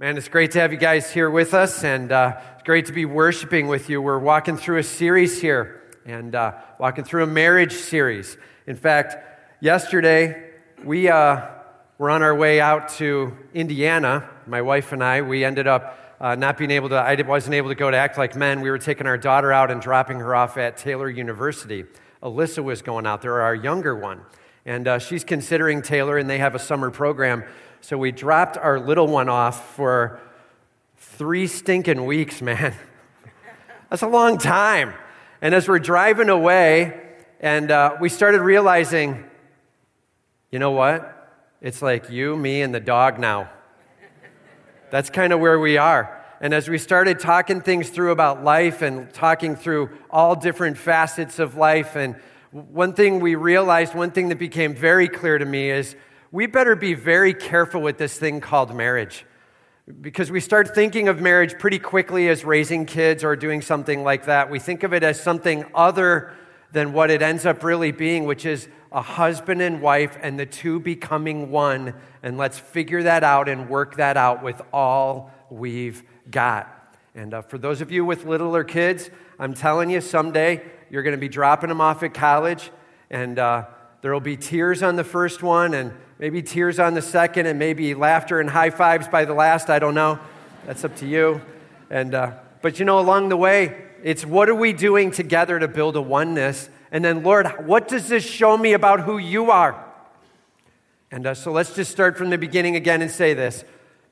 Man, it's great to have you guys here with us, and uh, it's great to be worshiping with you. We're walking through a series here, and uh, walking through a marriage series. In fact, yesterday we uh, were on our way out to Indiana. My wife and I, we ended up uh, not being able to. I wasn't able to go to Act Like Men. We were taking our daughter out and dropping her off at Taylor University. Alyssa was going out there, our younger one, and uh, she's considering Taylor, and they have a summer program so we dropped our little one off for three stinking weeks, man. That's a long time. And as we're driving away, and uh, we started realizing, you know what? It's like you, me, and the dog now. That's kind of where we are. And as we started talking things through about life and talking through all different facets of life, and one thing we realized, one thing that became very clear to me is we better be very careful with this thing called marriage. Because we start thinking of marriage pretty quickly as raising kids or doing something like that. We think of it as something other than what it ends up really being, which is a husband and wife and the two becoming one. And let's figure that out and work that out with all we've got. And uh, for those of you with littler kids, I'm telling you, someday you're going to be dropping them off at college, and uh, there will be tears on the first one, and maybe tears on the second, and maybe laughter and high fives by the last. I don't know. That's up to you. And, uh, but you know, along the way, it's what are we doing together to build a oneness? And then, Lord, what does this show me about who you are? And uh, so let's just start from the beginning again and say this.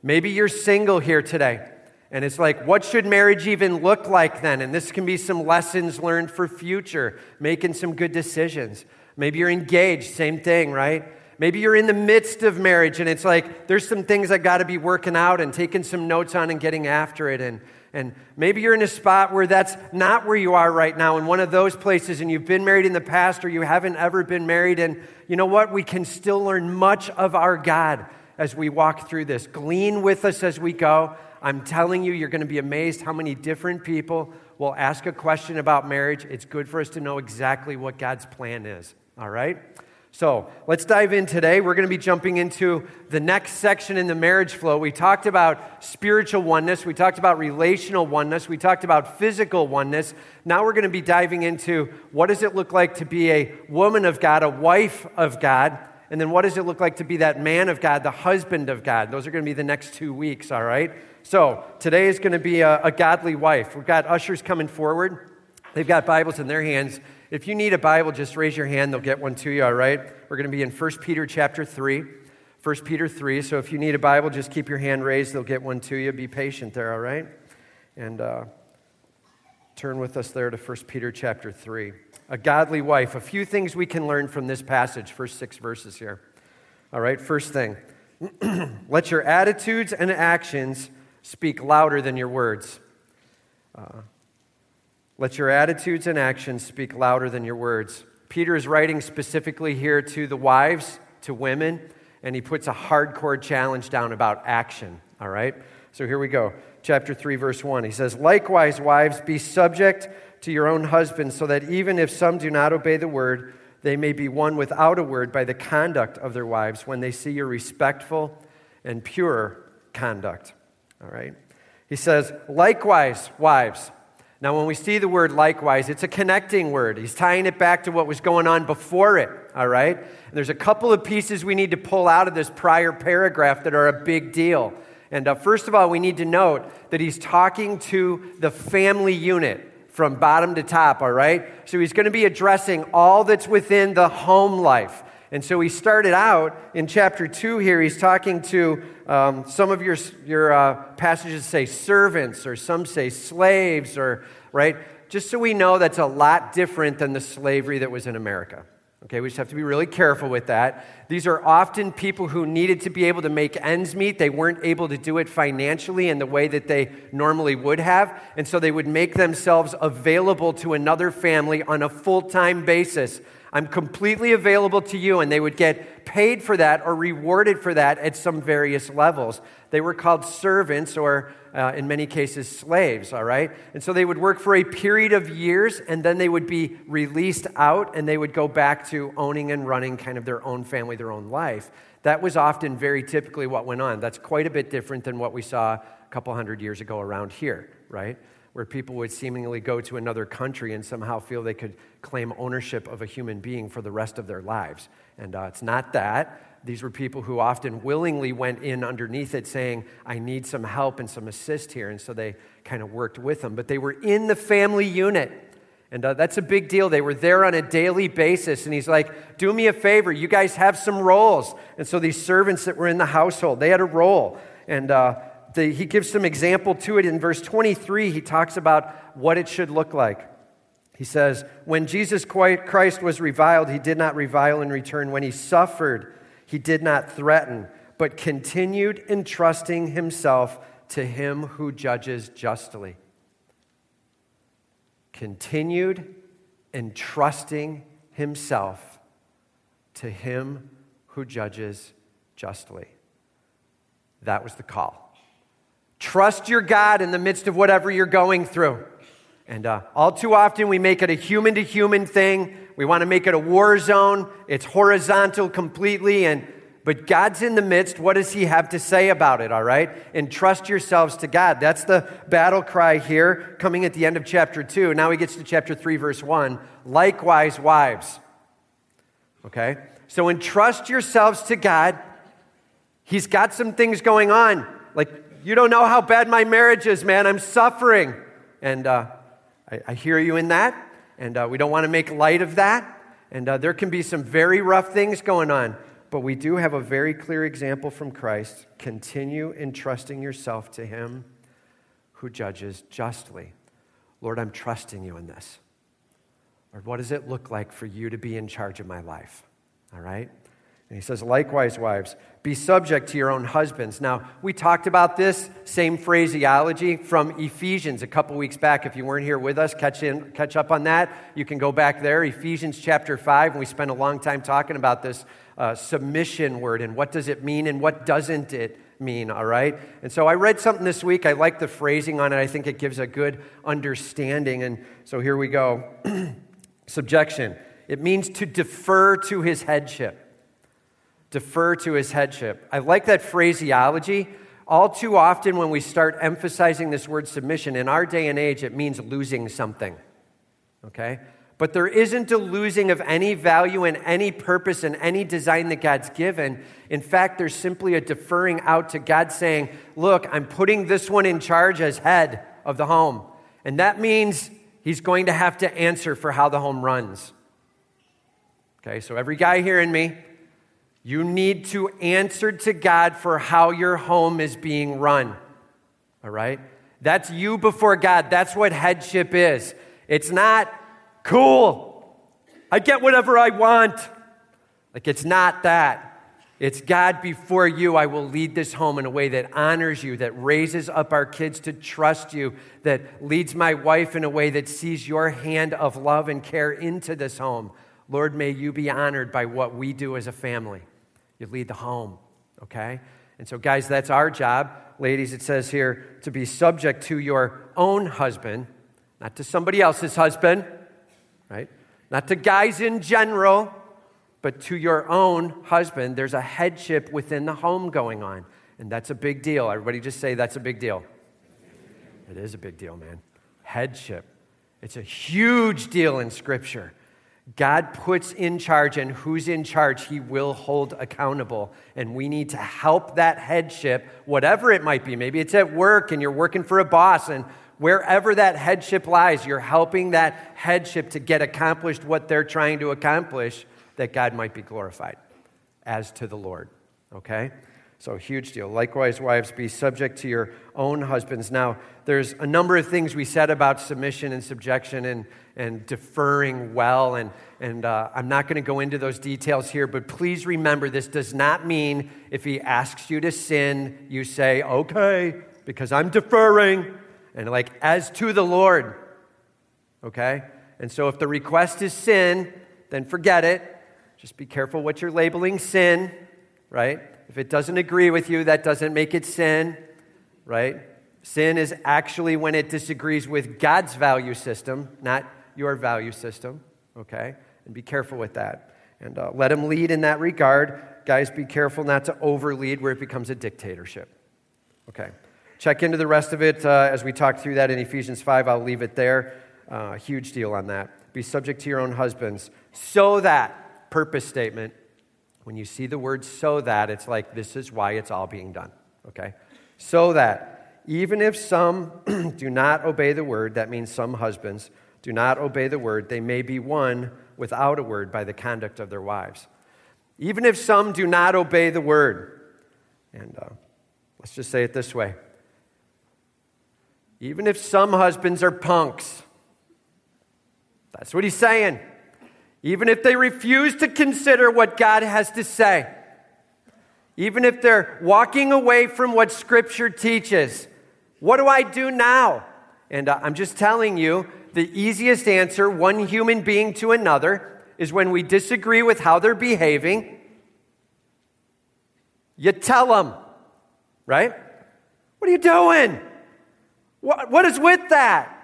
Maybe you're single here today. And it's like, what should marriage even look like then? And this can be some lessons learned for future, making some good decisions. Maybe you're engaged, same thing, right? Maybe you're in the midst of marriage and it's like there's some things I got to be working out and taking some notes on and getting after it. And, and maybe you're in a spot where that's not where you are right now, in one of those places, and you've been married in the past or you haven't ever been married. And you know what? We can still learn much of our God as we walk through this. Glean with us as we go. I'm telling you, you're going to be amazed how many different people will ask a question about marriage. It's good for us to know exactly what God's plan is. All right? So let's dive in today. We're going to be jumping into the next section in the marriage flow. We talked about spiritual oneness, we talked about relational oneness, we talked about physical oneness. Now we're going to be diving into what does it look like to be a woman of God, a wife of God, and then what does it look like to be that man of God, the husband of God. Those are going to be the next two weeks, all right? So today is going to be a, a godly wife. We've got ushers coming forward. They've got Bibles in their hands. If you need a Bible, just raise your hand. They'll get one to you, all right? We're going to be in 1 Peter chapter 3. 1 Peter 3. So if you need a Bible, just keep your hand raised. They'll get one to you. Be patient there, all right? And uh, turn with us there to 1 Peter chapter 3. A godly wife. A few things we can learn from this passage, first six verses here. All right, first thing. Let your attitudes and actions speak louder than your words. Uh, let your attitudes and actions speak louder than your words. Peter is writing specifically here to the wives, to women, and he puts a hardcore challenge down about action, all right? So here we go. Chapter 3, verse 1. He says, Likewise, wives, be subject to your own husbands, so that even if some do not obey the word, they may be won without a word by the conduct of their wives when they see your respectful and pure conduct. All right? He says, Likewise, wives, now, when we see the word likewise, it's a connecting word. He's tying it back to what was going on before it, all right? And there's a couple of pieces we need to pull out of this prior paragraph that are a big deal. And uh, first of all, we need to note that he's talking to the family unit from bottom to top, all right? So he's going to be addressing all that's within the home life. And so he started out in chapter 2 here, he's talking to um, some of your, your uh, passages say servants, or some say slaves, or, right? Just so we know that's a lot different than the slavery that was in America. Okay, we just have to be really careful with that. These are often people who needed to be able to make ends meet. They weren't able to do it financially in the way that they normally would have. And so they would make themselves available to another family on a full time basis. I'm completely available to you. And they would get paid for that or rewarded for that at some various levels. They were called servants or, uh, in many cases, slaves, all right? And so they would work for a period of years and then they would be released out and they would go back to owning and running kind of their own family, their own life. That was often very typically what went on. That's quite a bit different than what we saw a couple hundred years ago around here, right? Where people would seemingly go to another country and somehow feel they could claim ownership of a human being for the rest of their lives. And uh, it's not that. These were people who often willingly went in underneath it saying, I need some help and some assist here. And so they kind of worked with them. But they were in the family unit. And uh, that's a big deal. They were there on a daily basis. And he's like, Do me a favor. You guys have some roles. And so these servants that were in the household, they had a role. And uh, the, he gives some example to it. In verse 23, he talks about what it should look like. He says, When Jesus Christ was reviled, he did not revile in return. When he suffered, he did not threaten, but continued entrusting himself to him who judges justly. Continued entrusting himself to him who judges justly. That was the call. Trust your God in the midst of whatever you're going through. And uh, all too often, we make it a human to human thing. We want to make it a war zone. It's horizontal completely. And, but God's in the midst. What does He have to say about it, all right? And trust yourselves to God. That's the battle cry here, coming at the end of chapter 2. Now he gets to chapter 3, verse 1. Likewise, wives. Okay? So entrust yourselves to God. He's got some things going on. Like, you don't know how bad my marriage is, man. I'm suffering. And, uh, I, I hear you in that, and uh, we don't want to make light of that. And uh, there can be some very rough things going on, but we do have a very clear example from Christ. Continue entrusting yourself to Him who judges justly. Lord, I'm trusting you in this. Lord, what does it look like for you to be in charge of my life? All right? And he says, likewise, wives, be subject to your own husbands. Now, we talked about this same phraseology from Ephesians a couple weeks back. If you weren't here with us, catch, in, catch up on that. You can go back there, Ephesians chapter 5, and we spent a long time talking about this uh, submission word and what does it mean and what doesn't it mean, all right? And so I read something this week. I like the phrasing on it, I think it gives a good understanding. And so here we go Subjection. It means to defer to his headship defer to his headship. I like that phraseology. All too often, when we start emphasizing this word submission, in our day and age, it means losing something. Okay? But there isn't a losing of any value and any purpose and any design that God's given. In fact, there's simply a deferring out to God saying, Look, I'm putting this one in charge as head of the home. And that means he's going to have to answer for how the home runs. Okay, so every guy hearing me, you need to answer to God for how your home is being run. All right? That's you before God. That's what headship is. It's not cool. I get whatever I want. Like, it's not that. It's God before you. I will lead this home in a way that honors you, that raises up our kids to trust you, that leads my wife in a way that sees your hand of love and care into this home. Lord, may you be honored by what we do as a family. You lead the home, okay? And so, guys, that's our job. Ladies, it says here to be subject to your own husband, not to somebody else's husband, right? Not to guys in general, but to your own husband. There's a headship within the home going on. And that's a big deal. Everybody just say that's a big deal. It is a big deal, man. Headship. It's a huge deal in Scripture. God puts in charge, and who's in charge, he will hold accountable. And we need to help that headship, whatever it might be. Maybe it's at work and you're working for a boss, and wherever that headship lies, you're helping that headship to get accomplished what they're trying to accomplish, that God might be glorified as to the Lord. Okay? So, huge deal. Likewise, wives, be subject to your own husbands. Now, there's a number of things we said about submission and subjection and, and deferring well, and, and uh, I'm not going to go into those details here, but please remember this does not mean if he asks you to sin, you say, okay, because I'm deferring, and like, as to the Lord. Okay? And so, if the request is sin, then forget it. Just be careful what you're labeling sin, right? If it doesn't agree with you, that doesn't make it sin, right? Sin is actually when it disagrees with God's value system, not your value system, okay? And be careful with that. And uh, let him lead in that regard. Guys, be careful not to overlead where it becomes a dictatorship. Okay. Check into the rest of it uh, as we talk through that in Ephesians 5. I'll leave it there. Uh, huge deal on that. Be subject to your own husbands so that, purpose statement, when you see the word so that, it's like this is why it's all being done. Okay? So that, even if some do not obey the word, that means some husbands do not obey the word, they may be won without a word by the conduct of their wives. Even if some do not obey the word, and uh, let's just say it this way even if some husbands are punks, that's what he's saying. Even if they refuse to consider what God has to say, even if they're walking away from what Scripture teaches, what do I do now? And uh, I'm just telling you the easiest answer, one human being to another, is when we disagree with how they're behaving, you tell them, right? What are you doing? What, what is with that?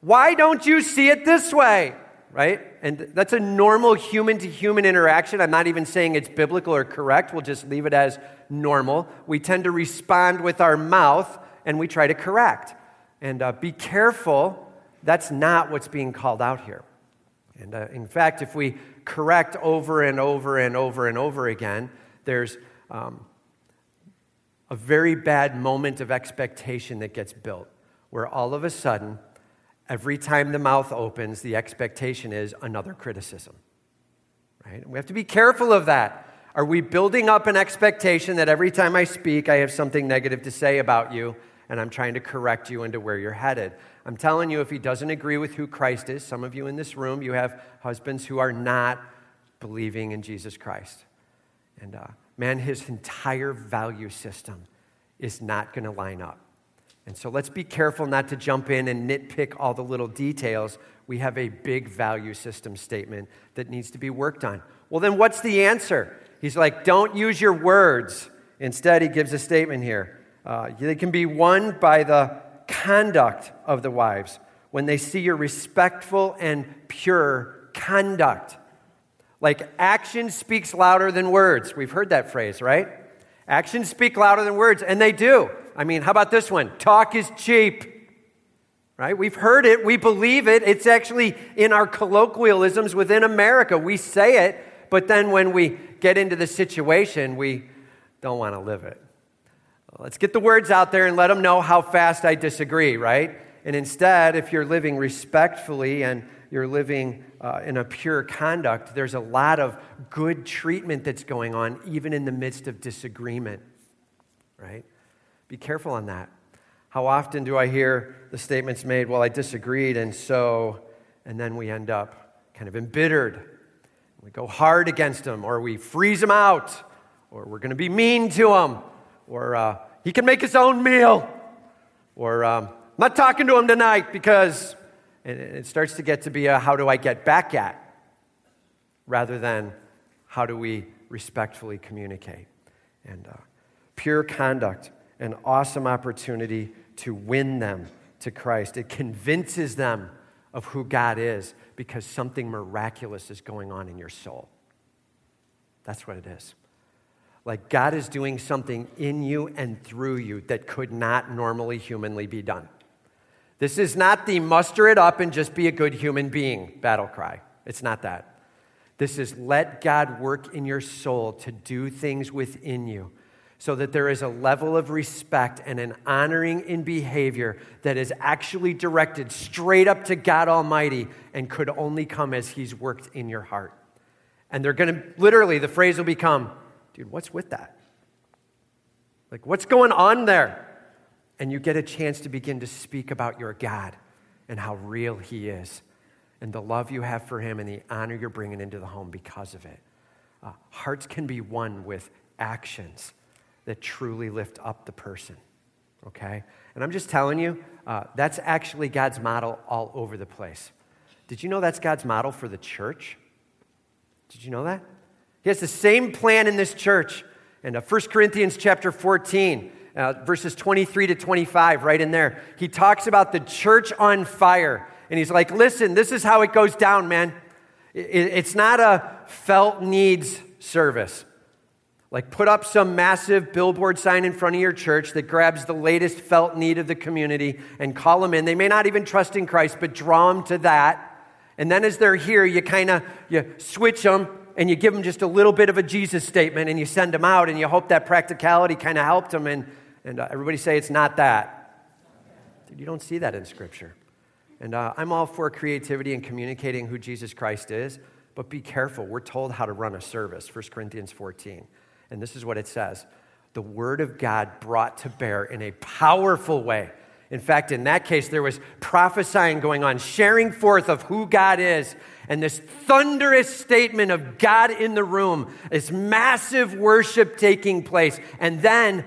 Why don't you see it this way? Right? And that's a normal human to human interaction. I'm not even saying it's biblical or correct. We'll just leave it as normal. We tend to respond with our mouth and we try to correct. And uh, be careful that's not what's being called out here. And uh, in fact, if we correct over and over and over and over again, there's um, a very bad moment of expectation that gets built where all of a sudden, every time the mouth opens, the expectation is another criticism. Right? We have to be careful of that. Are we building up an expectation that every time I speak, I have something negative to say about you and I'm trying to correct you into where you're headed? I'm telling you, if he doesn't agree with who Christ is, some of you in this room, you have husbands who are not believing in Jesus Christ. And uh, man, his entire value system is not going to line up. And so let's be careful not to jump in and nitpick all the little details. We have a big value system statement that needs to be worked on. Well, then what's the answer? He's like, don't use your words. Instead, he gives a statement here. Uh, they can be won by the conduct of the wives, when they see your respectful and pure conduct. Like action speaks louder than words. We've heard that phrase, right? Actions speak louder than words, and they do. I mean, how about this one? Talk is cheap. Right? We've heard it, we believe it. It's actually in our colloquialisms within America. We say it, but then when we get into the situation, we don't want to live it. Let's get the words out there and let them know how fast I disagree, right? And instead, if you're living respectfully and you're living uh, in a pure conduct, there's a lot of good treatment that's going on, even in the midst of disagreement, right? Be careful on that. How often do I hear the statements made, well, I disagreed, and so, and then we end up kind of embittered. We go hard against them, or we freeze them out, or we're going to be mean to him, or uh, he can make his own meal. Or um, I'm not talking to him tonight because it starts to get to be a how do I get back at rather than how do we respectfully communicate. And uh, pure conduct, an awesome opportunity to win them to Christ. It convinces them of who God is because something miraculous is going on in your soul. That's what it is. Like God is doing something in you and through you that could not normally humanly be done. This is not the muster it up and just be a good human being battle cry. It's not that. This is let God work in your soul to do things within you so that there is a level of respect and an honoring in behavior that is actually directed straight up to God Almighty and could only come as He's worked in your heart. And they're going to literally, the phrase will become, dude, what's with that? Like, what's going on there? And you get a chance to begin to speak about your God and how real He is and the love you have for Him and the honor you're bringing into the home because of it. Uh, hearts can be won with actions that truly lift up the person, okay? And I'm just telling you, uh, that's actually God's model all over the place. Did you know that's God's model for the church? Did you know that? He has the same plan in this church. Uh, 1 Corinthians chapter 14, uh, verses 23 to 25, right in there, he talks about the church on fire. And he's like, listen, this is how it goes down, man. It's not a felt needs service. Like, put up some massive billboard sign in front of your church that grabs the latest felt need of the community and call them in. They may not even trust in Christ, but draw them to that. And then as they're here, you kind of you switch them and you give them just a little bit of a Jesus statement and you send them out and you hope that practicality kind of helped them. And, and uh, everybody say it's not that. Dude, you don't see that in Scripture. And uh, I'm all for creativity and communicating who Jesus Christ is, but be careful. We're told how to run a service, 1 Corinthians 14. And this is what it says The Word of God brought to bear in a powerful way. In fact, in that case, there was prophesying going on, sharing forth of who God is, and this thunderous statement of God in the room, this massive worship taking place. And then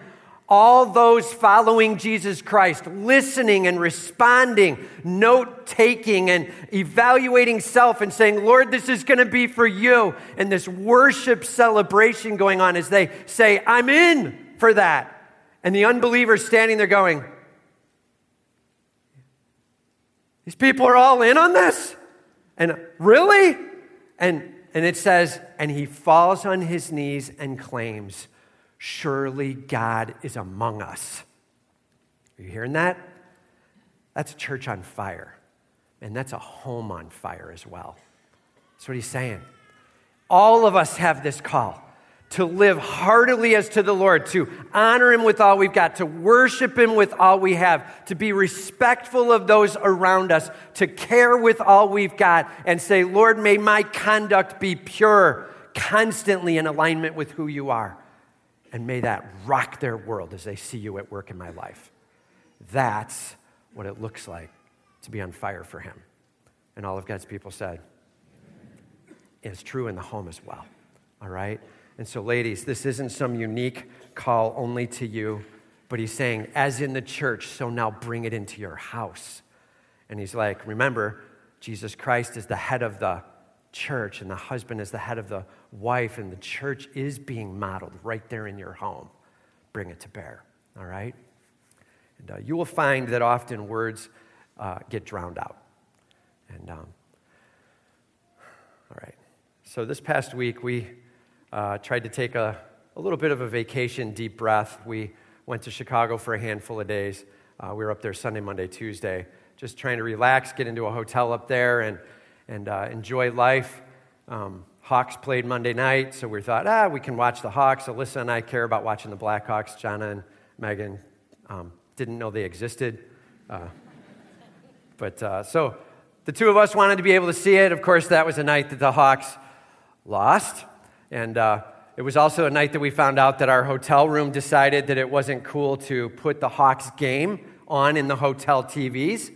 all those following Jesus Christ, listening and responding, note taking and evaluating self and saying, Lord, this is going to be for you. And this worship celebration going on as they say, I'm in for that. And the unbelievers standing there going, These people are all in on this? And really? And, and it says, and he falls on his knees and claims, Surely God is among us. Are you hearing that? That's a church on fire. And that's a home on fire as well. That's what he's saying. All of us have this call to live heartily as to the Lord, to honor Him with all we've got, to worship Him with all we have, to be respectful of those around us, to care with all we've got, and say, Lord, may my conduct be pure, constantly in alignment with who you are. And may that rock their world as they see you at work in my life. That's what it looks like to be on fire for Him. And all of God's people said, it's true in the home as well. All right? And so, ladies, this isn't some unique call only to you, but he's saying, as in the church, so now bring it into your house. And he's like, remember, Jesus Christ is the head of the church, and the husband is the head of the wife, and the church is being modeled right there in your home. Bring it to bear, all right? And uh, you will find that often words uh, get drowned out. And, um, all right. So this past week, we uh, tried to take a, a little bit of a vacation, deep breath. We went to Chicago for a handful of days. Uh, we were up there Sunday, Monday, Tuesday, just trying to relax, get into a hotel up there, and and uh, enjoy life. Um, Hawks played Monday night, so we thought, ah, we can watch the Hawks. Alyssa and I care about watching the Blackhawks. Jana and Megan um, didn't know they existed. Uh, but uh, so the two of us wanted to be able to see it. Of course, that was a night that the Hawks lost. And uh, it was also a night that we found out that our hotel room decided that it wasn't cool to put the Hawks game on in the hotel TVs.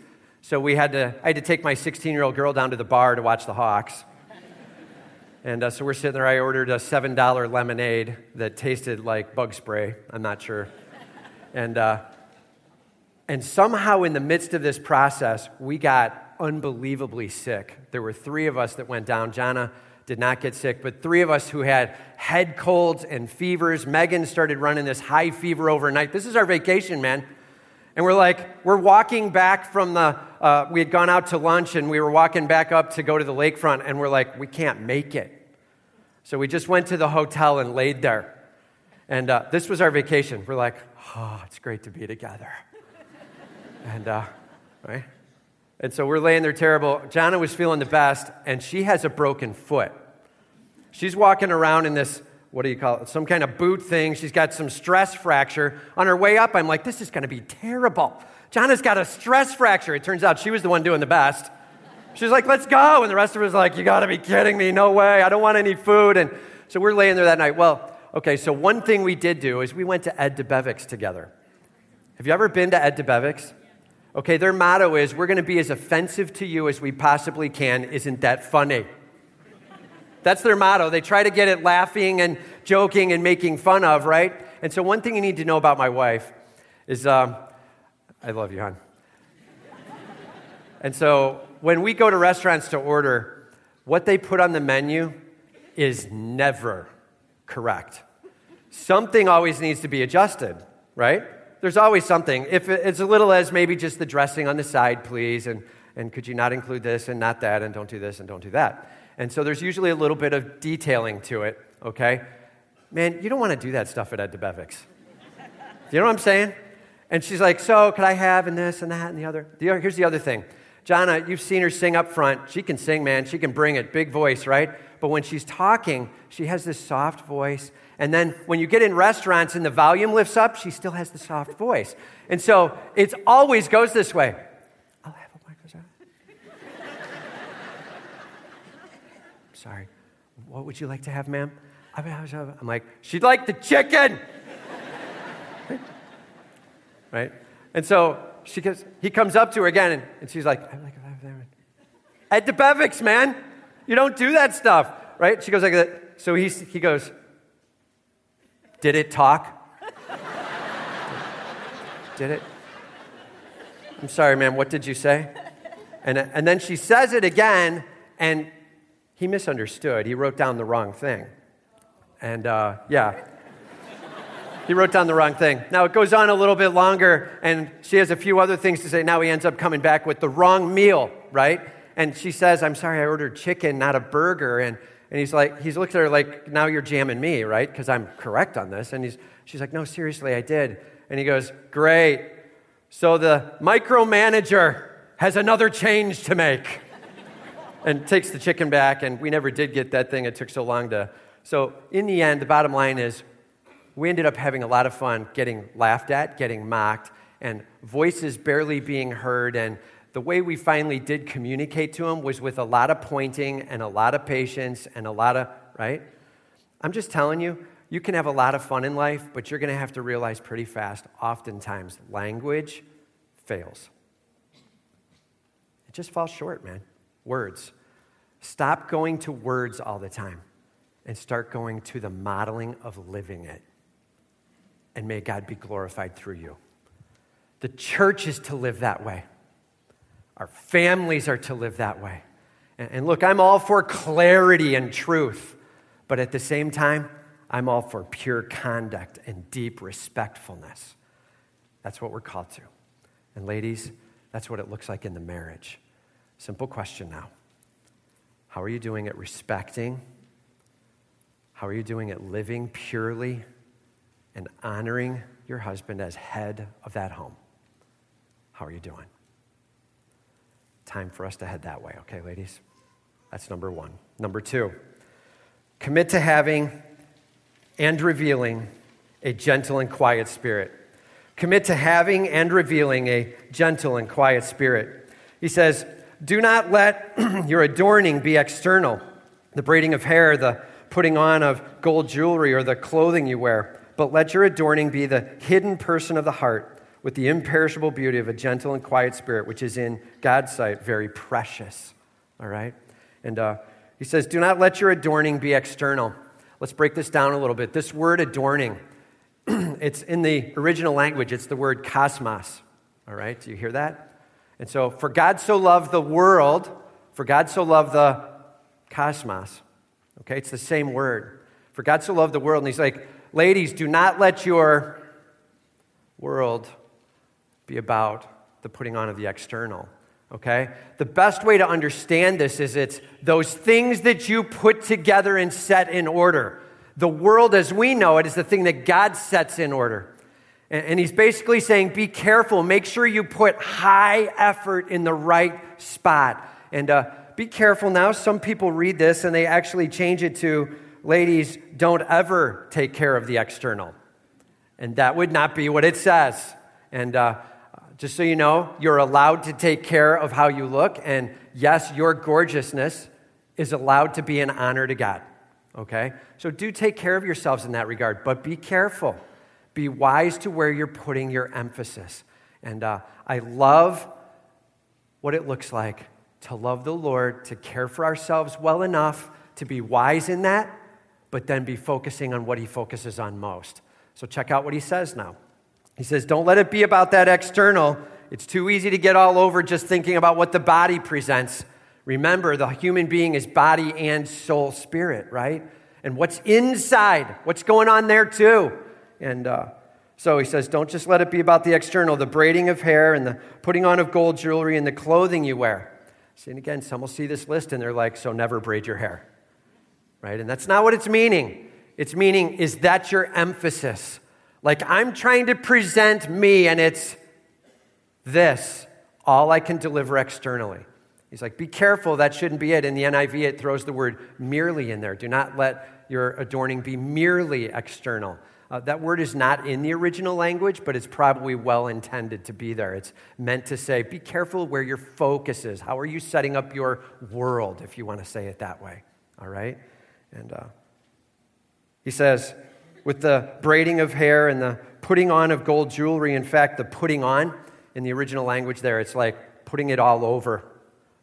So we had to, I had to take my 16 year old girl down to the bar to watch the Hawks. And uh, so we're sitting there. I ordered a $7 lemonade that tasted like bug spray. I'm not sure. And, uh, and somehow, in the midst of this process, we got unbelievably sick. There were three of us that went down. Jana did not get sick, but three of us who had head colds and fevers. Megan started running this high fever overnight. This is our vacation, man. And we're like, we're walking back from the, uh, we had gone out to lunch and we were walking back up to go to the lakefront and we're like, we can't make it. So we just went to the hotel and laid there. And uh, this was our vacation. We're like, oh, it's great to be together. and, uh, right? And so we're laying there terrible. Jana was feeling the best and she has a broken foot. She's walking around in this what do you call it? Some kind of boot thing. She's got some stress fracture. On her way up, I'm like, this is going to be terrible. Jana's got a stress fracture. It turns out she was the one doing the best. She's like, let's go. And the rest of us like, you got to be kidding me. No way. I don't want any food. And so we're laying there that night. Well, okay, so one thing we did do is we went to Ed Debevic's together. Have you ever been to Ed Debevic's? Okay, their motto is, we're to be as offensive to you as we possibly can. Isn't that funny? That's their motto. They try to get it laughing and joking and making fun of, right? And so, one thing you need to know about my wife is um, I love you, hon. and so, when we go to restaurants to order, what they put on the menu is never correct. Something always needs to be adjusted, right? There's always something. If it's a little as maybe just the dressing on the side, please, and, and could you not include this and not that, and don't do this and don't do that. And so there's usually a little bit of detailing to it, okay? Man, you don't want to do that stuff at Ed Debevic's. you know what I'm saying? And she's like, So, could I have and this and that and the other? Here's the other thing. Jana, you've seen her sing up front. She can sing, man. She can bring it, big voice, right? But when she's talking, she has this soft voice. And then when you get in restaurants and the volume lifts up, she still has the soft voice. And so it always goes this way. I'll have a microphone. Sorry. What would you like to have, ma'am? I'm like, she'd like the chicken. Right? And so she goes, he comes up to her again, and, and she's like, I'm like Ed Debevic's, man. You don't do that stuff, right? She goes like that. So he's, he goes, Did it talk? did it? I'm sorry, man. What did you say? And, and then she says it again, and he misunderstood. He wrote down the wrong thing. And uh, yeah, he wrote down the wrong thing. Now it goes on a little bit longer, and she has a few other things to say. Now he ends up coming back with the wrong meal, right? And she says, I'm sorry, I ordered chicken, not a burger. And, and he's like, he's looked at her like, now you're jamming me, right? Because I'm correct on this. And he's, she's like, no, seriously, I did. And he goes, great. So the micromanager has another change to make. and takes the chicken back, and we never did get that thing. It took so long to. So, in the end, the bottom line is we ended up having a lot of fun getting laughed at, getting mocked, and voices barely being heard, and the way we finally did communicate to him was with a lot of pointing and a lot of patience and a lot of, right? I'm just telling you, you can have a lot of fun in life, but you're going to have to realize pretty fast, oftentimes, language fails. It just falls short, man. Words. Stop going to words all the time and start going to the modeling of living it. And may God be glorified through you. The church is to live that way. Our families are to live that way. And, look, I'm all for clarity and truth, but at the same time, I'm all for pure conduct and deep respectfulness. That's what we're called to. And ladies, that's what it looks like in the marriage. Simple question now How are you doing at respecting? How are you doing at living purely and honoring your husband as head of that home? How are you doing? Time for us to head that way, okay, ladies? That's number one. Number two, commit to having and revealing a gentle and quiet spirit. Commit to having and revealing a gentle and quiet spirit. He says, Do not let your adorning be external, the braiding of hair, the putting on of gold jewelry, or the clothing you wear, but let your adorning be the hidden person of the heart with the imperishable beauty of a gentle and quiet spirit, which is in God's sight very precious. All right? And uh, he says, Do not let your adorning be external. Let's break this down a little bit. This word adorning, it's in the original language, it's the word cosmos. All right? Do you hear that? And so, for God so loved the world, for God so loved the cosmos. Okay? It's the same word. For God so loved the world. And he's like, ladies, do not let your world be about the putting on of the external. Okay? The best way to understand this is it's those things that you put together and set in order. The world as we know it is the thing that God sets in order. And, he's basically saying, be careful. Make sure you put high effort in the right spot. And uh, be careful now. Some people read this and they actually change it to, ladies, don't ever take care of the external. And that would not be what it says. And uh, just so you know, you're allowed to take care of how you look. And yes, your gorgeousness is allowed to be an honor to God. Okay? So do take care of yourselves in that regard, but be careful. Be wise to where you're putting your emphasis. And uh, I love what it looks like to love the Lord, to care for ourselves well enough to be wise in that, but then be focusing on what He focuses on most. So check out what He says now. He says, Don't let it be about that external. It's too easy to get all over just thinking about what the body presents. Remember, the human being is body and soul, spirit, right? And what's inside, what's going on there too. And uh, so he says, Don't just let it be about the external, the braiding of hair and the putting on of gold jewelry and the clothing you wear. See, and again, some will see this list and they're like, so never braid your hair. Right? And that's not what it's meaning. It's meaning, is that your emphasis? Like, I'm trying to present me and it's this, all I can deliver externally. He's like, be careful, that shouldn't be it. In the NIV, it throws the word merely in there. Do not let your adorning be merely external. Uh, that word is not in the original language, but it's probably well intended to be there. It's meant to say, be careful where your focus is. How are you setting up your world, if you want to say it that way? All right? And uh, he says, with the braiding of hair and the putting on of gold jewelry, in fact, the putting on in the original language there, it's like putting it all over.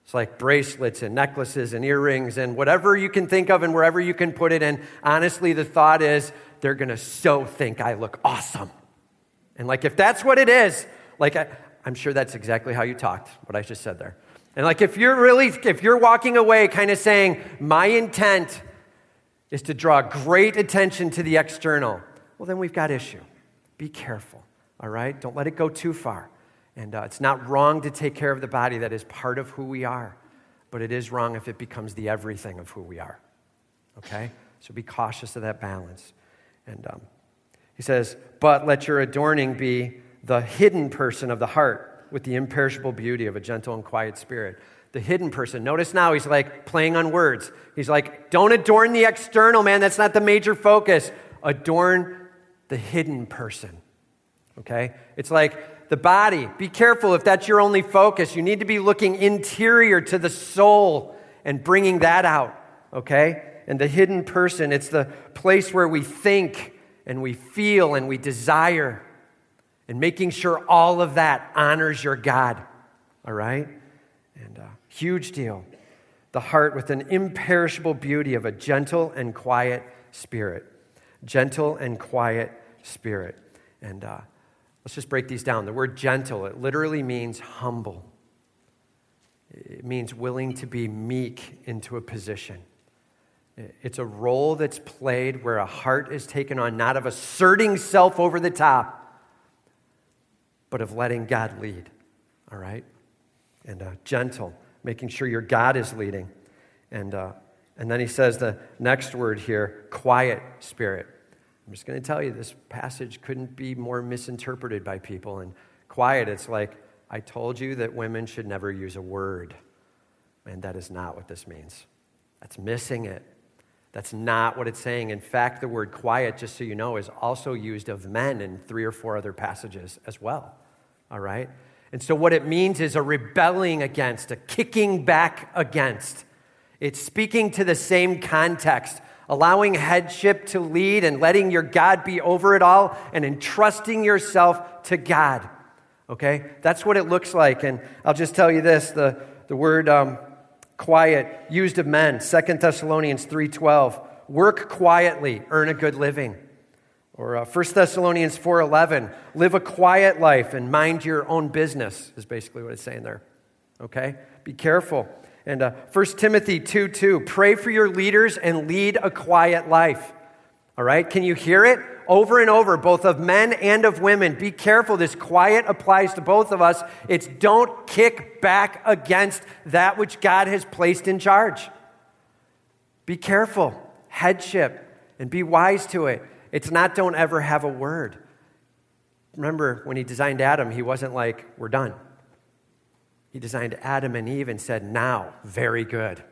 It's like bracelets and necklaces and earrings and whatever you can think of and wherever you can put it. And honestly, the thought is they're going to so think I look awesome. And like, if that's what it is, like, I, I'm sure that's exactly how you talked, what I just said there. And like, if you're really, if you're walking away kind of saying, my intent is to draw great attention to the external, well, then we've got issue. Be careful, all right? Don't let it go too far. And uh, it's not wrong to take care of the body, that is part of who we are. But it is wrong if it becomes the everything of who we are, okay? So be cautious of that balance. And um, he says, But let your adorning be the hidden person of the heart with the imperishable beauty of a gentle and quiet spirit. The hidden person. Notice now he's like playing on words. He's like, Don't adorn the external, man. That's not the major focus. Adorn the hidden person. Okay? It's like the body. Be careful if that's your only focus. You need to be looking interior to the soul and bringing that out. Okay? and the hidden person. It's the place where we think and we feel and we desire, and making sure all of that honors your God. All right? And uh, huge deal. The heart with an imperishable beauty of a gentle and quiet spirit. Gentle and quiet spirit. And uh, let's just break these down. The word gentle, it literally means humble. It means willing to be meek into a position. It's a role that's played where a heart is taken on, not of asserting self over the top, but of letting God lead. All right? And uh, gentle, making sure your God is leading. And, uh, and then he says the next word here quiet spirit. I'm just going to tell you this passage couldn't be more misinterpreted by people. And quiet, it's like, I told you that women should never use a word. And that is not what this means. That's missing it. That's not what it's saying. In fact, the word quiet, just so you know, is also used of men in three or four other passages as well. All right? And so, what it means is a rebelling against, a kicking back against. It's speaking to the same context, allowing headship to lead and letting your God be over it all and entrusting yourself to God. Okay? That's what it looks like. And I'll just tell you this the, the word um, quiet used of men 2 thessalonians 3.12 work quietly earn a good living or uh, 1 thessalonians 4.11 live a quiet life and mind your own business is basically what it's saying there okay be careful and uh, 1 timothy 2.2 pray for your leaders and lead a quiet life all right can you hear it over and over, both of men and of women. Be careful. This quiet applies to both of us. It's don't kick back against that which God has placed in charge. Be careful. Headship and be wise to it. It's not don't ever have a word. Remember, when he designed Adam, he wasn't like, we're done. He designed Adam and Eve and said, now, very good.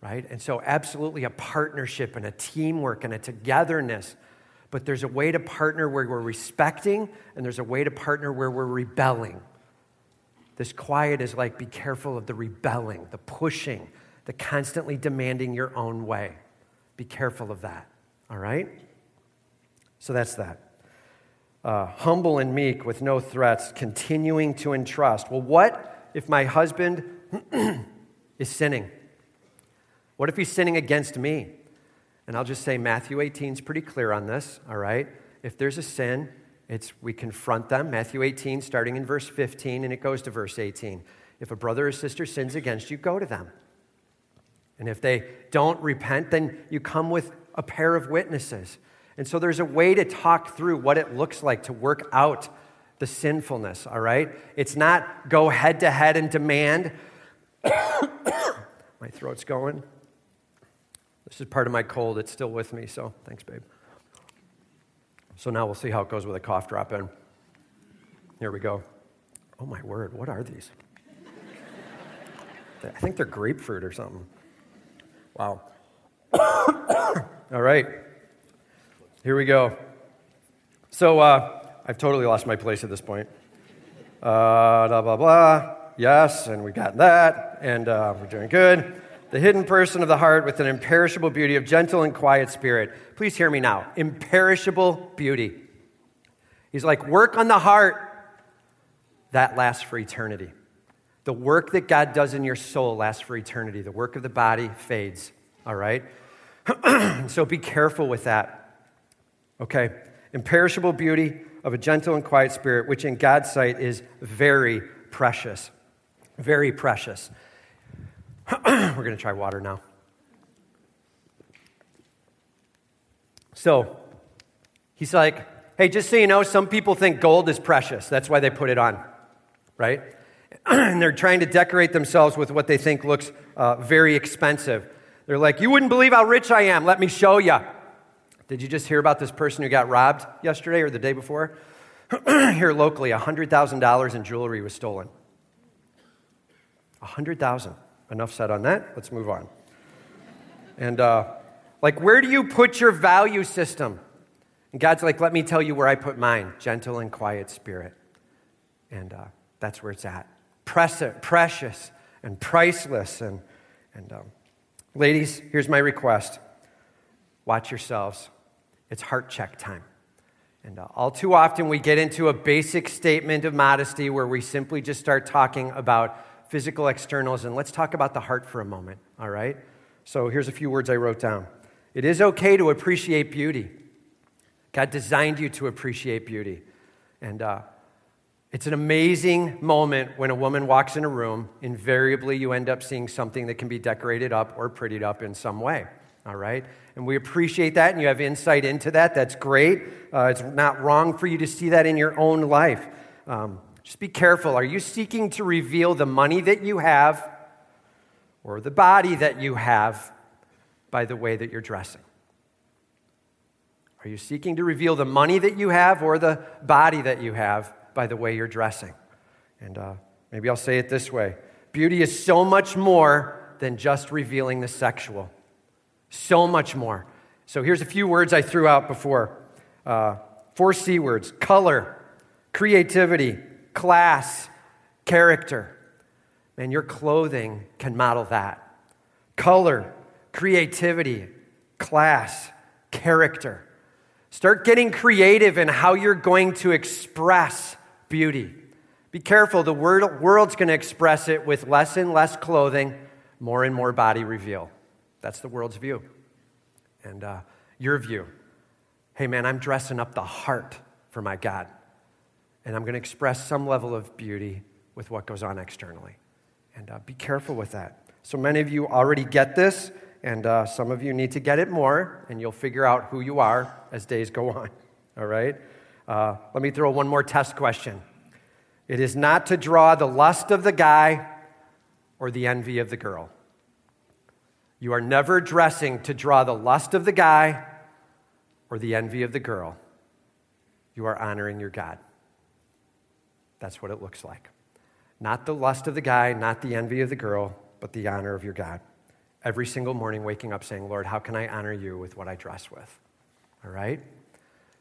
Right? And so, absolutely a partnership and a teamwork and a togetherness but there's a way to partner where we're respecting, and there's a way to partner where we're rebelling. This quiet is like be careful of the rebelling, the pushing, the constantly demanding your own way. Be careful of that, all right? So that's that. Uh, humble and meek with no threats, continuing to entrust. Well, what if my husband is sinning? What if he's sinning against me? And I'll just say Matthew 18 is pretty clear on this, all right? If there's a sin, it's we confront them. Matthew 18, starting in verse 15, and it goes to verse 18. If a brother or sister sins against you, go to them. And if they don't repent, then you come with a pair of witnesses. And so there's a way to talk through what it looks like to work out the sinfulness, all right? It's not go head to head and demand my throat's going. This is part of my cold. It's still with me, so thanks, babe. So now we'll see how it goes with a cough drop in. Here we go. Oh, my word, what are these? I think they're grapefruit or something. Wow. All right. Here we go. So uh, I've totally lost my place at this point. Uh, blah, blah, blah. Yes, and we got that, and uh, we're doing good. The hidden person of the heart with an imperishable beauty of gentle and quiet spirit. Please hear me now. Imperishable beauty. He's like, work on the heart. That lasts for eternity. The work that God does in your soul lasts for eternity. The work of the body fades, all right? so be careful with that. Okay? Imperishable beauty of a gentle and quiet spirit, which in God's sight is very precious. Very precious. We're going to try water now. So, he's like, hey, just so you know, some people think gold is precious. That's why they put it on, right? and they're trying to decorate themselves with what they think looks uh, very expensive. They're like, You wouldn't believe how rich I am. Let me show you. Did you just hear about this person who got robbed yesterday or the day before? Here locally, $100,000 in jewelry was stolen. 100,000. Enough said on that. Let's move on. And, uh, like, where do you put your value system? And God's like, let me tell you where I put mine gentle and quiet spirit. And uh, that's where it's at precious and priceless. And, and um, ladies, here's my request watch yourselves. It's heart check time. And uh, all too often, we get into a basic statement of modesty where we simply just start talking about physical externals. And let's talk about the heart for a moment, all right? So here's a few words I wrote down. It is okay to appreciate beauty. God designed you to appreciate beauty. And uh, it's an amazing moment when a woman walks in a room. Invariably, you end up seeing something that can be decorated up or prettied up in some way. All right? And we appreciate that, and you have insight into that. That's great. Uh, it's not wrong for you to see that in your own life. Um, just be careful. Are you seeking to reveal the money that you have or the body that you have by the way that you're dressing? Are you seeking to reveal the money that you have or the body that you have by the way you're dressing. And uh, maybe I'll say it this way beauty is so much more than just revealing the sexual. So much more. So here's a few words I threw out before uh, four C words color, creativity, class, character. Man, your clothing can model that. Color, creativity, class, character. Start getting creative in how you're going to express beauty. Be careful, the world's going to express it with less and less clothing, more and more body reveal. That's the world's view. And uh, your view hey, man, I'm dressing up the heart for my God. And I'm going to express some level of beauty with what goes on externally. And uh, be careful with that. So many of you already get this, and uh, some of you need to get it more, and you'll figure out who you are as days go on. All right? Uh, let me throw one more test question. It is not to draw the lust of the guy or the envy of the girl. You are never dressing to draw the lust of the guy or the envy of the girl. You are honoring your God. That's what it looks like. Not the lust of the guy, not the envy of the girl, but the honor of your God. Every single morning, waking up saying, Lord, how can I honor you with what I dress with? All right?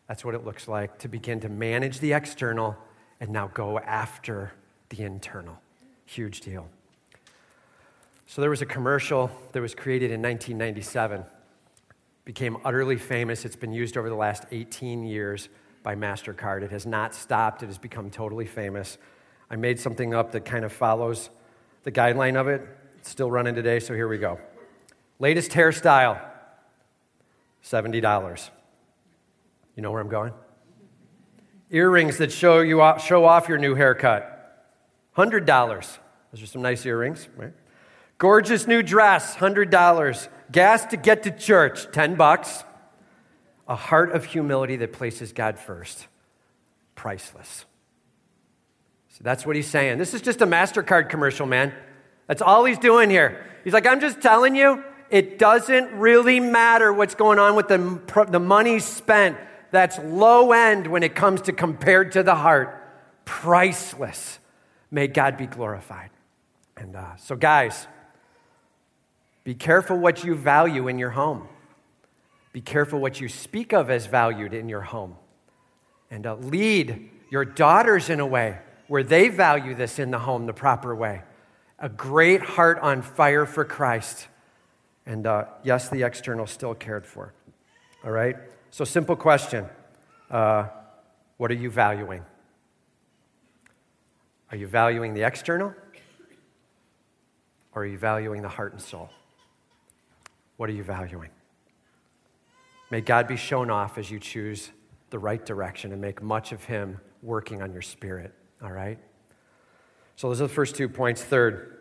That's what it looks like to begin to manage the external and now go after the internal. Huge deal. So there was a commercial that was created in 1997. Became utterly famous. It's been used over the last 18 years by MasterCard. It has not stopped. It has become totally famous. I made something up that kind of follows the guideline of it. It's still running today, so here we go. Latest hairstyle $70. You know where I'm going? Earrings that show, you off, show off your new haircut. $100. Those are some nice earrings, right? Gorgeous new dress, $100. Gas to get to church, 10 bucks. A heart of humility that places God first, priceless. So that's what he's saying. This is just a MasterCard commercial, man. That's all he's doing here. He's like, I'm just telling you, it doesn't really matter what's going on with the, the money spent. That's low end when it comes to compared to the heart. Priceless. May God be glorified. And uh, so, guys, be careful what you value in your home. Be careful what you speak of as valued in your home. And uh, lead your daughters in a way where they value this in the home the proper way. A great heart on fire for Christ. And uh, yes, the external still cared for. All right? So, simple question uh, What are you valuing? Are you valuing the external? Or are you valuing the heart and soul? What are you valuing? May God be shown off as you choose the right direction and make much of Him working on your spirit. All right? So, those are the first two points. Third,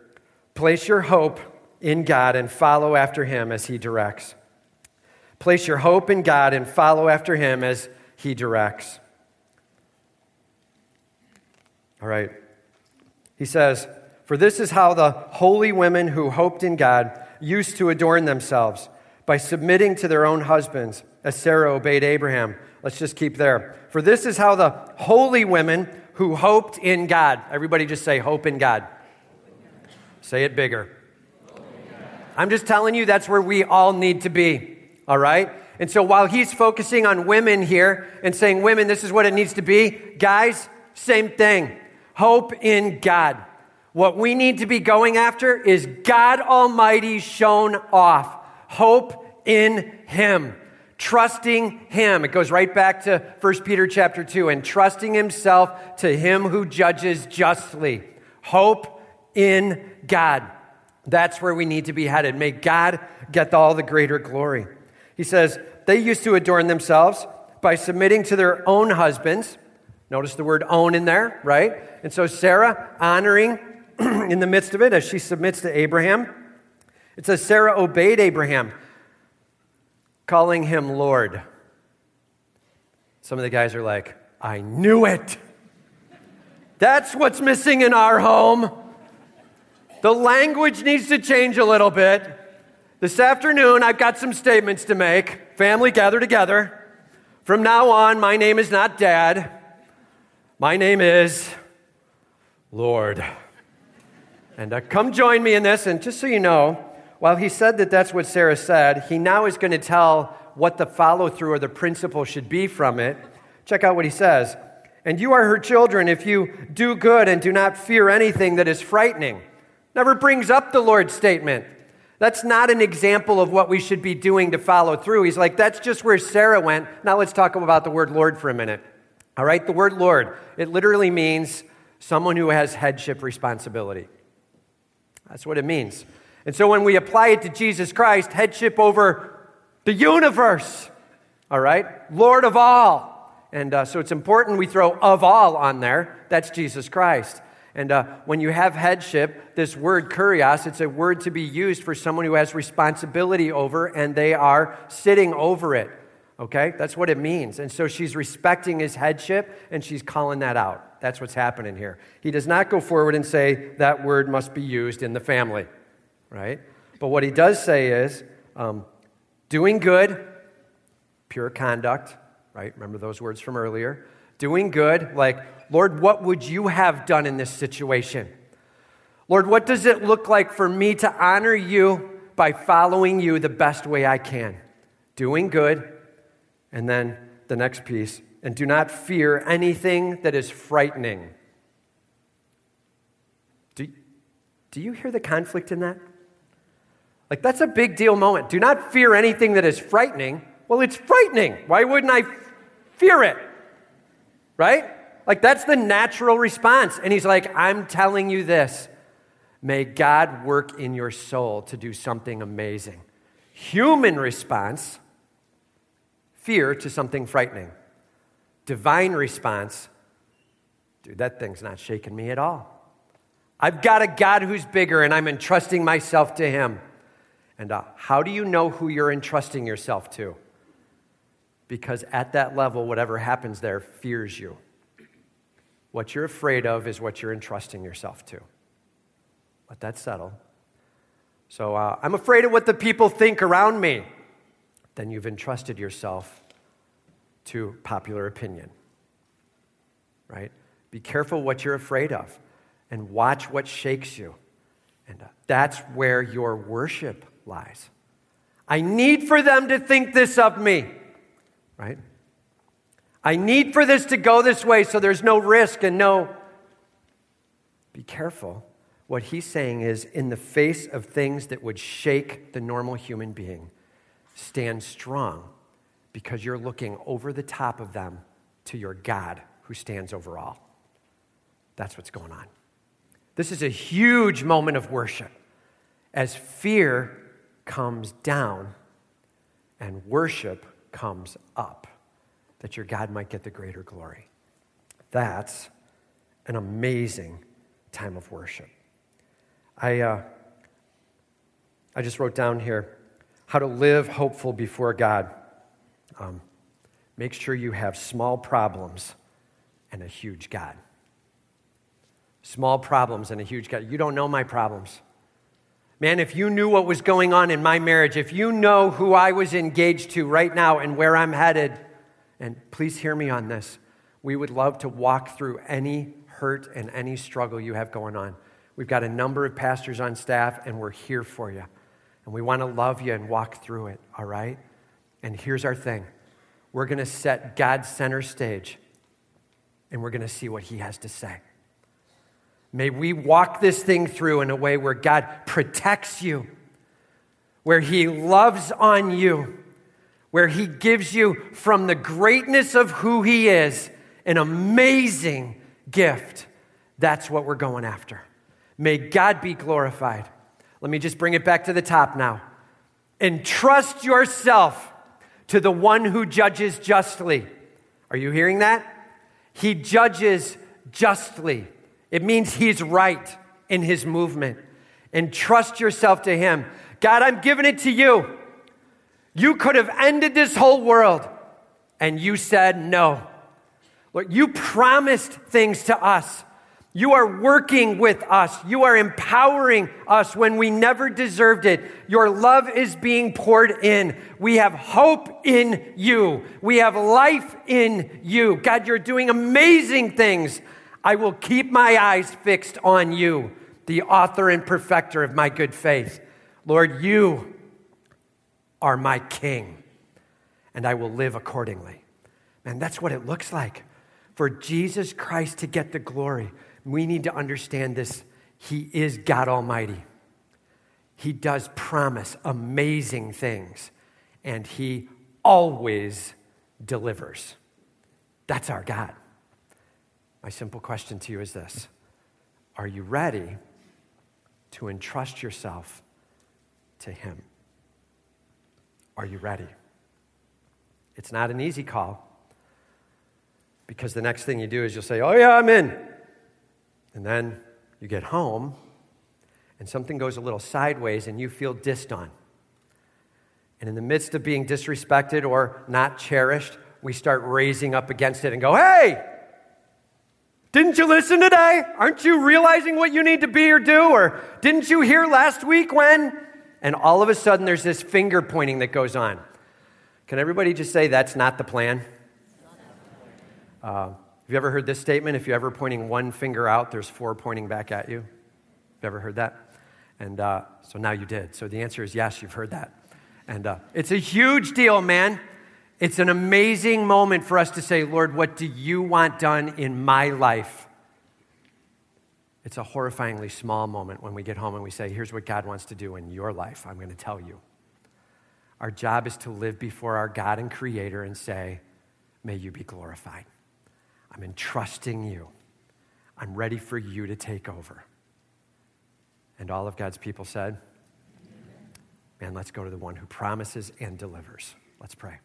place your hope in God and follow after Him as He directs. Place your hope in God and follow after Him as He directs. All right. He says, For this is how the holy women who hoped in God used to adorn themselves by submitting to their own husbands, as Sarah obeyed Abraham. Let's just keep there. For this is how the holy women who hoped in God, everybody just say, hope in God. Say it bigger. I'm just telling you that's where we all need to be, all right? And so while he's focusing on women here and saying, women, this is what it needs to be, guys, same thing. Hope in God. What we need to be going after is God Almighty shown off. Hope in Him. Trusting Him. It goes right back to 1 Peter chapter 2 and trusting Himself to Him who judges justly. Hope in God. That's where we need to be headed. May God get all the greater glory. He says, they used to adorn themselves by submitting to their own husbands. Notice the word own in there, right? And so Sarah honoring in the midst of it as she submits to Abraham. It says Sarah obeyed Abraham, calling him Lord. Some of the guys are like, I knew it. That's what's missing in our home. The language needs to change a little bit. This afternoon, I've got some statements to make. Family, gather together. From now on, my name is not Dad. My name is Lord. And uh, come join me in this. And just so you know, while he said that that's what Sarah said, he now is going to tell what the follow through or the principle should be from it. Check out what he says. And you are her children if you do good and do not fear anything that is frightening. Never brings up the Lord's statement. That's not an example of what we should be doing to follow through. He's like, that's just where Sarah went. Now let's talk about the word Lord for a minute. All right, the word Lord, it literally means someone who has headship responsibility. That's what it means. And so when we apply it to Jesus Christ, headship over the universe, all right? Lord of all. And uh, so it's important we throw of all on there. That's Jesus Christ. And uh, when you have headship, this word kurios, it's a word to be used for someone who has responsibility over and they are sitting over it. Okay? That's what it means. And so she's respecting his headship and she's calling that out. That's what's happening here. He does not go forward and say that word must be used in the family, right? But what he does say is um, doing good, pure conduct, right? Remember those words from earlier. Doing good, like, Lord, what would you have done in this situation? Lord, what does it look like for me to honor you by following you the best way I can? Doing good, and then the next piece and do not fear anything that is frightening. Do, do you hear the conflict in that? Like, that's a big deal moment. Do not fear anything that is frightening. Well, it's frightening. Why wouldn't I fear it? Right? Like, that's the natural response. And he's like, I'm telling you this. May God work in your soul to do something amazing. Human response fear to something frightening divine response dude, that thing's not shaking me at all. I've got a God who's bigger, and I'm entrusting myself to Him. And uh, how do you know who you're entrusting yourself to? Because at that level, whatever happens there fears you. What you're afraid of is what you're entrusting yourself to. Let that settle. So uh, I'm afraid of what the people think around me. Then you've entrusted yourself to popular opinion, right? Be careful what you're afraid of and watch what shakes you. And uh, that's where your worship lies. I need for them to think this of me, right? I need for this to go this way so there's no risk and no. Be careful. What he's saying is, in the face of things that would shake the normal human being, stand strong because you're looking over the top of them to your God who stands over all. That's what's going on. This is a huge moment of worship as fear comes down and worship comes up, that your God might get the greater glory. That's an amazing time of worship. I, uh, I just wrote down here how to live hopeful before God. Um, make sure you have small problems and a huge God. Small problems and a huge God. You don't know my problems. Man, if you knew what was going on in my marriage, if you know who I was engaged to right now and where I'm headed, and please hear me on this, we would love to walk through any hurt and any struggle you have going on. We've got a number of pastors on staff, and we're here for you. And we want to love you and walk through it, all right? And here's our thing we're going to set God center stage, and we're going to see what He has to say. May we walk this thing through in a way where God protects you, where He loves on you, where He gives you from the greatness of who He is an amazing gift. That's what we're going after. May God be glorified. Let me just bring it back to the top now. Entrust yourself to the one who judges justly. Are you hearing that? He judges justly. It means he's right in his movement. And trust yourself to him. God, I'm giving it to you. You could have ended this whole world, and you said no. Lord, you promised things to us. You are working with us. You are empowering us when we never deserved it. Your love is being poured in. We have hope in you. We have life in you. God, you're doing amazing things. I will keep my eyes fixed on you, the author and perfecter of my good faith. Lord, you are my king, and I will live accordingly. Man, that's what it looks like for Jesus Christ to get the glory we need to understand this. He is God Almighty. He does promise amazing things, and He always delivers. That's our God. My simple question to you is this Are you ready to entrust yourself to Him? Are you ready? It's not an easy call because the next thing you do is you'll say, Oh, yeah, I'm in. And then you get home and something goes a little sideways and you feel dissed on. And in the midst of being disrespected or not cherished, we start raising up against it and go, hey, didn't you listen today? Aren't you realizing what you need to be or do? Or didn't you hear last week when? And all of a sudden, there's this finger pointing that goes on. Can everybody just say that's not the plan? Uh, have you ever heard this statement? If you're ever pointing one finger out, there's four pointing back at you. Have you ever heard that? And uh, so now you did. So the answer is yes, you've heard that. And uh, it's a huge deal, man. It's an amazing moment for us to say, Lord, what do you want done in my life? It's a horrifyingly small moment when we get home and we say, Here's what God wants to do in your life. I'm going to tell you. Our job is to live before our God and Creator and say, May you be glorified. I'm entrusting you. I'm ready for you to take over. And all of God's people said, Man, let's go to the one who promises and delivers. Let's pray.